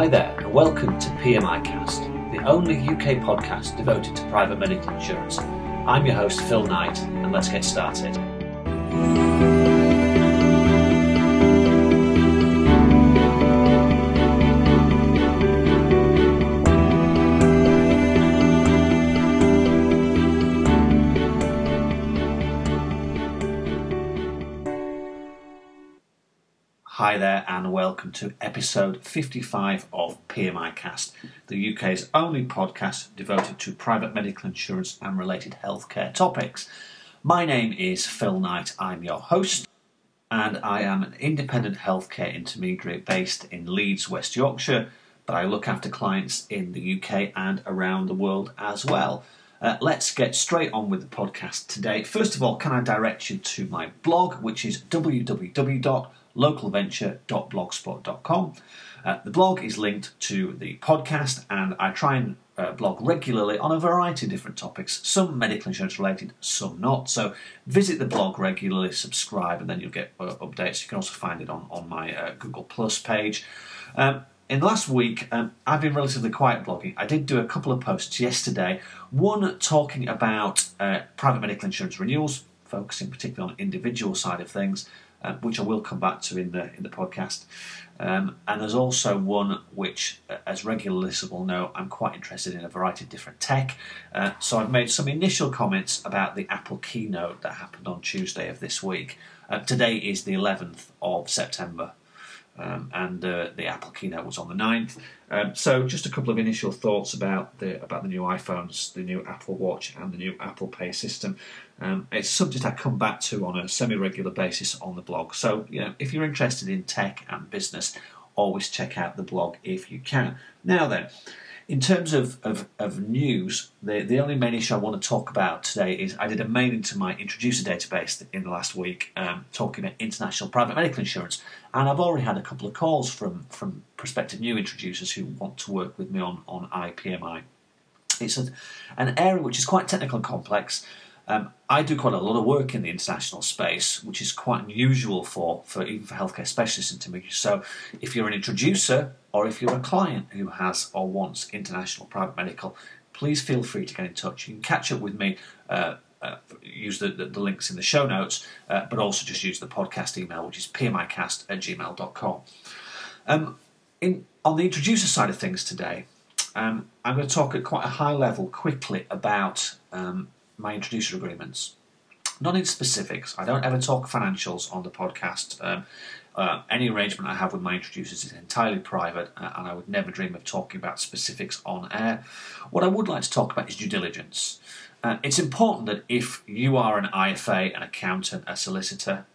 Hi there, and welcome to PMI Cast, the only UK podcast devoted to private medical insurance. I'm your host, Phil Knight, and let's get started. Hi there, and welcome to episode 55 of PMI Cast, the UK's only podcast devoted to private medical insurance and related healthcare topics. My name is Phil Knight, I'm your host, and I am an independent healthcare intermediary based in Leeds, West Yorkshire, but I look after clients in the UK and around the world as well. Uh, let's get straight on with the podcast today. First of all, can I direct you to my blog, which is www localventure.blogspot.com. Uh, the blog is linked to the podcast, and I try and uh, blog regularly on a variety of different topics, some medical insurance related, some not. So visit the blog regularly, subscribe, and then you'll get uh, updates. You can also find it on, on my uh, Google Plus page. Um, in the last week, um, I've been relatively quiet blogging. I did do a couple of posts yesterday, one talking about uh, private medical insurance renewals, focusing particularly on individual side of things, uh, which I will come back to in the in the podcast. Um, and there's also one which, uh, as regular listeners will know, I'm quite interested in a variety of different tech. Uh, so I've made some initial comments about the Apple keynote that happened on Tuesday of this week. Uh, today is the 11th of September. Um, and uh, the Apple keynote was on the 9th. Um, so just a couple of initial thoughts about the about the new iPhones, the new Apple Watch, and the new Apple Pay system. Um, it's a subject I come back to on a semi-regular basis on the blog. So you know, if you're interested in tech and business, always check out the blog if you can. Now then, in terms of, of, of, news, the, the only main issue I want to talk about today is I did a mail into my introducer database in the last week um, talking about international private medical insurance. And I've already had a couple of calls from, from prospective new introducers who want to work with me on, on IPMI. It's a, an area which is quite technical and complex. Um, I do quite a lot of work in the international space, which is quite unusual for, for even for healthcare specialists intermediaries. So, if you're an introducer or if you're a client who has or wants international private medical, please feel free to get in touch. You can catch up with me. Uh, uh, use the, the, the, links in the show notes, uh, but also just use the podcast email, which is pmicast at gmail.com. Um, in, on the introducer side of things today, um, I'm going to talk at quite a high level quickly about um, my introducer agreements. Not in specifics. I don't ever talk financials on the podcast. Um, uh, any arrangement I have with my introducers is entirely private, uh, and I would never dream of talking about specifics on air. What I would like to talk about is due diligence. Uh, it's important that if you are an IFA, an accountant, a solicitor,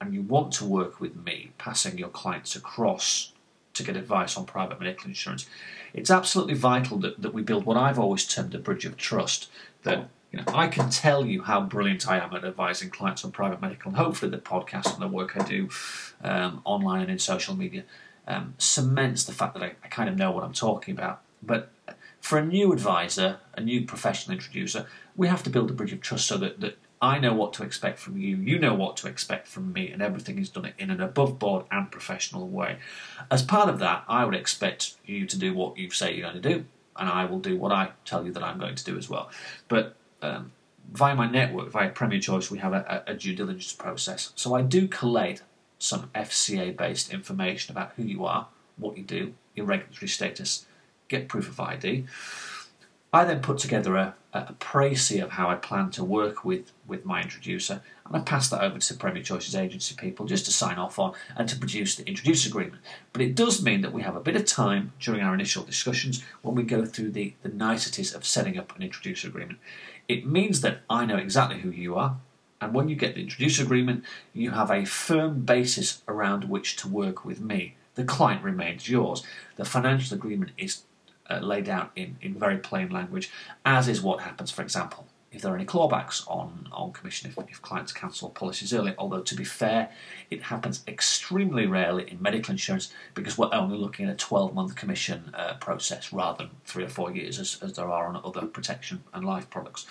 and you want to work with me, passing your clients across to get advice on private medical insurance, it's absolutely vital that, that we build what I've always termed a bridge of trust. That you know, I can tell you how brilliant I am at advising clients on private medical, and hopefully the podcast and the work I do um, online and in social media um, cements the fact that I, I, kind of know what I'm talking about. But for a new advisor, a new professional introducer, we have to build a bridge of trust so that, that I know what to expect from you, you know what to expect from me, and everything is done in an above board and professional way. As part of that, I would expect you to do what you say you're going to do, and I will do what I tell you that I'm going to do as well. But um, via my network, via Premier Choice, we have a, a, due diligence process. So I do collate some FCA based information about who you are, what you do, your regulatory status, get proof of ID. I then put together a, a précis of how I plan to work with, with my introducer, and I pass that over to the Premier Choice's agency people just to sign off on and to produce the introducer agreement. But it does mean that we have a bit of time during our initial discussions when we go through the, the niceties of setting up an introducer agreement. It means that I know exactly who you are, and when you get the introducer agreement, you have a firm basis around which to work with me. The client remains yours. The financial agreement is uh, laid out in, in very plain language, as is what happens, for example, if there are any clawbacks on, on commission if, if clients cancel policies early. Although, to be fair, it happens extremely rarely in medical insurance because we're only looking at a 12 month commission uh, process rather than three or four years as, as there are on other protection and life products.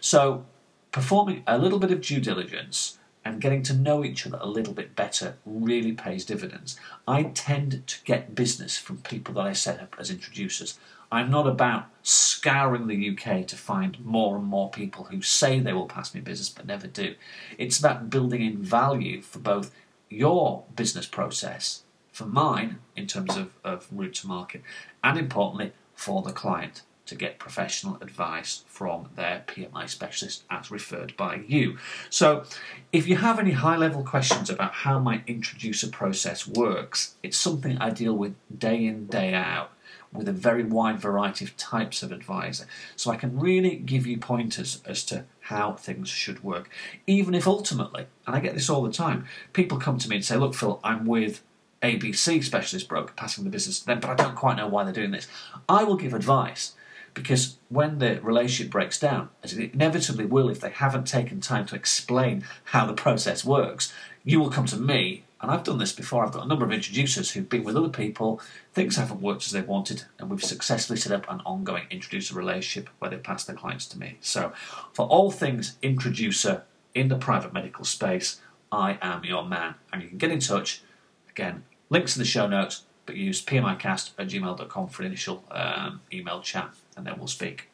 So, performing a little bit of due diligence and getting to know each other a little bit better really pays dividends. I tend to get business from people that I set up as introducers. I'm not about scouring the UK to find more and more people who say they will pass me business but never do. It's about building in value for both your business process, for mine in terms of, of route to market, and importantly, for the client to get professional advice from their PMI specialist as referred by you. So, if you have any high level questions about how my introducer process works, it's something I deal with day in, day out with a very wide variety of types of advisor. So, I can really give you pointers as to how things should work. Even if ultimately, and I get this all the time, people come to me and say, Look, Phil, I'm with ABC specialist broker passing the business to them, but I don't quite know why they're doing this. I will give advice because when the relationship breaks down, as it inevitably will if they haven't taken time to explain how the process works, you will come to me. And I've done this before. I've got a number of introducers who've been with other people, things haven't worked as they wanted, and we've successfully set up an ongoing introducer relationship where they pass their clients to me. So, for all things introducer in the private medical space, I am your man. And you can get in touch. Again, links in the show notes, but use pmicast at gmail.com for initial um, email chat and then we'll speak.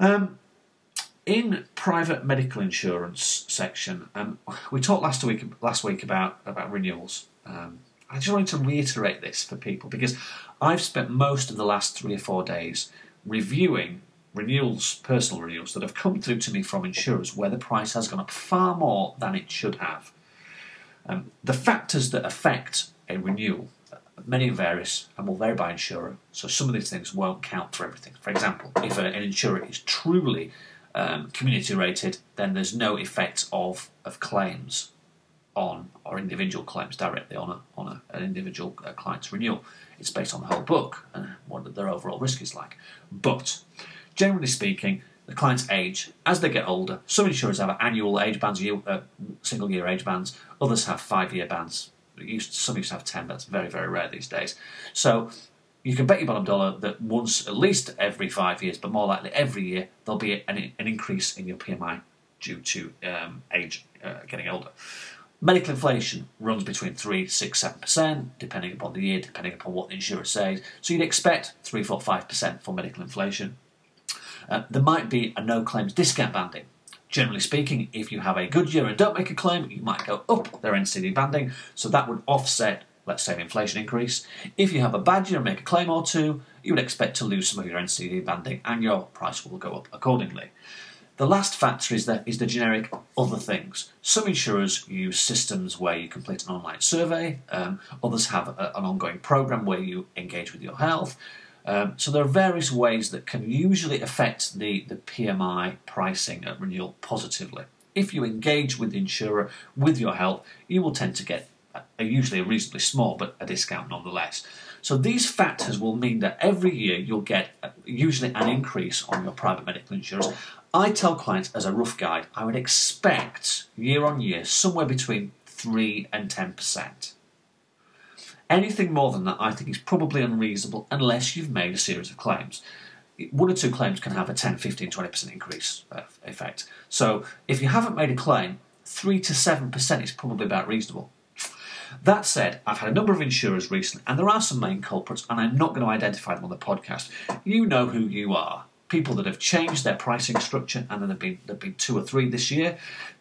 Um, in private medical insurance section, um, we talked last week last week about about renewals. Um, I just wanted to reiterate this for people because I've spent most of the last three or four days reviewing renewals, personal renewals that have come through to me from insurers where the price has gone up far more than it should have. Um, the factors that affect a renewal many various and will vary by insurer. So some of these things won't count for everything. For example, if an insurer is truly um, community rated, then there's no effect of, of claims on or individual claims directly on a, on a, an individual uh, client's renewal. It's based on the whole book and what their overall risk is like. But generally speaking, the client's age as they get older. Some insurers have annual age bands, uh, single year age bands. Others have five year bands used some used to have ten, that's very very rare these days. So you can bet your bottom dollar that once, at least every five years, but more likely every year, there'll be an, an increase in your PMI due to um, age uh, getting older. Medical inflation runs between 3, 6, 7%, depending upon the year, depending upon what the insurer says. So you'd expect 3, 4, 5% for medical inflation. Uh, there might be a no claims discount banding. Generally speaking, if you have a good year and don't make a claim, you might go up their NCD banding, so that would offset, let's say, an inflation increase. If you have a bad year and make a claim or two, you would expect to lose some of your NCD banding and your price will go up accordingly. The last factor is the, is the generic other things. Some insurers use systems where you complete an online survey, um, others have a, an ongoing program where you engage with your health. Um, so there are various ways that can usually affect the, the PMI pricing at renewal positively. If you engage with the insurer with your health, you will tend to get a, usually a reasonably small but a discount nonetheless. So these factors will mean that every year you'll get usually an increase on your private medical insurance. I tell clients as a rough guide, I would expect year on year somewhere between 3 and 10%. Anything more than that, I think, is probably unreasonable unless you've made a series of claims. One or two claims can have a 10, 15, 20% increase effect. So if you haven't made a claim, 3 to 7% is probably about reasonable. That said, I've had a number of insurers recently, and there are some main culprits, and I'm not going to identify them on the podcast. You know who you are. People that have changed their pricing structure, and then there have been there have been two or three this year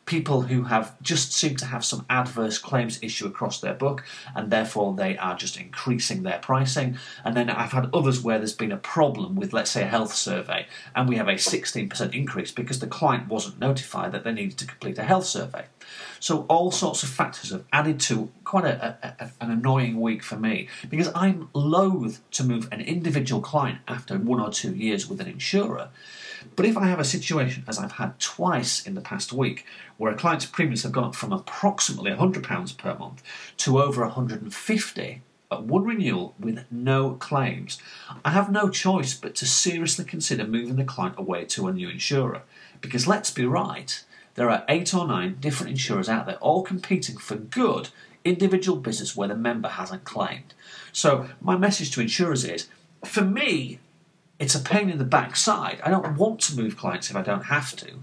people who have just seem to have some adverse claims issue across their book and therefore they are just increasing their pricing. And then I've had others where there's been a problem with, let's say, a health survey and we have a 16% increase because the client wasn't notified that they needed to complete a health survey. So all sorts of factors have added to quite a, a, an annoying week for me because I'm loath to move an individual client after one or two years with an insurer but if I have a situation, as I've had twice in the past week, where a client's premiums have gone up from approximately £100 per month to over 150 at one renewal with no claims, I have no choice but to seriously consider moving the client away to a new insurer. Because let's be right, there are eight or nine different insurers out there, all competing for good individual business where the member hasn't claimed. So, my message to insurers is for me, it's a pain in the backside. I don't want to move clients if I don't have to.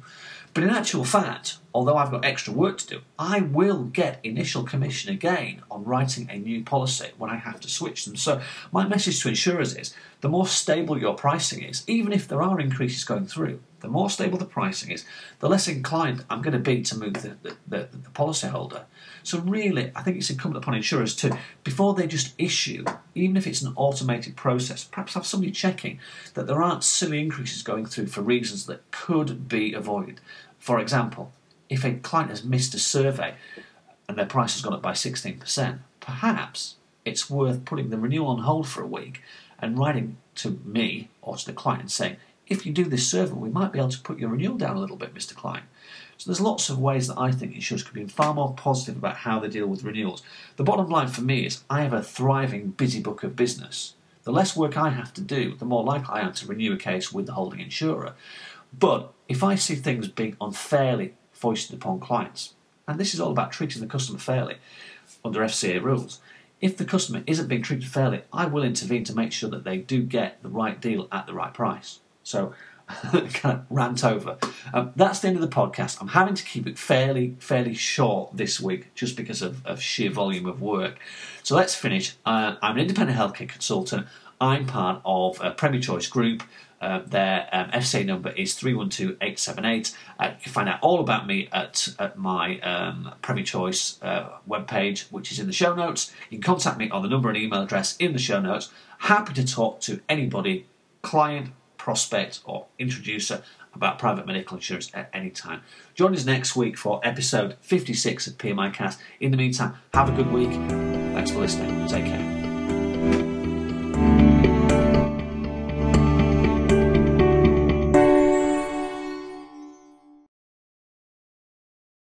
But in actual fact, although I've got extra work to do, I will get initial commission again on writing a new policy when I have to switch them. So, my message to insurers is the more stable your pricing is, even if there are increases going through, the more stable the pricing is, the less inclined I'm going to be to move the, the, the, the policyholder. So, really, I think it's incumbent upon insurers to, before they just issue, even if it's an automated process, perhaps have somebody checking that there aren't silly increases going through for reasons that could be avoided. For example, if a client has missed a survey and their price has gone up by 16%, perhaps it's worth putting the renewal on hold for a week and writing to me or to the client saying, if you do this survey, we might be able to put your renewal down a little bit, Mr. Klein. So there's lots of ways that I think insurers could be far more positive about how they deal with renewals. The bottom line for me is I have a thriving, busy book of business. The less work I have to do, the more likely I am to renew a case with the holding insurer. But if I see things being unfairly foisted upon clients, and this is all about treating the customer fairly under FCA rules, if the customer isn't being treated fairly, I will intervene to make sure that they do get the right deal at the right price. So, kind of rant over. Um, that's the end of the podcast. I'm having to keep it fairly, fairly short this week just because of, of sheer volume of work. So let's finish. Uh, I'm an independent healthcare consultant. I'm part of a Premier Choice group. Uh, their um, number is 312878. Uh, you can find out all about me at, at my um, Premier Choice uh, webpage, which is in the show notes. You can contact me on the number and email address in the show notes. Happy to talk to anybody, client, prospect, or introducer about private medical insurance at any time. Join us next week for episode 56 of PMI Cast. In the meantime, have a good week. Thanks for listening. Take care.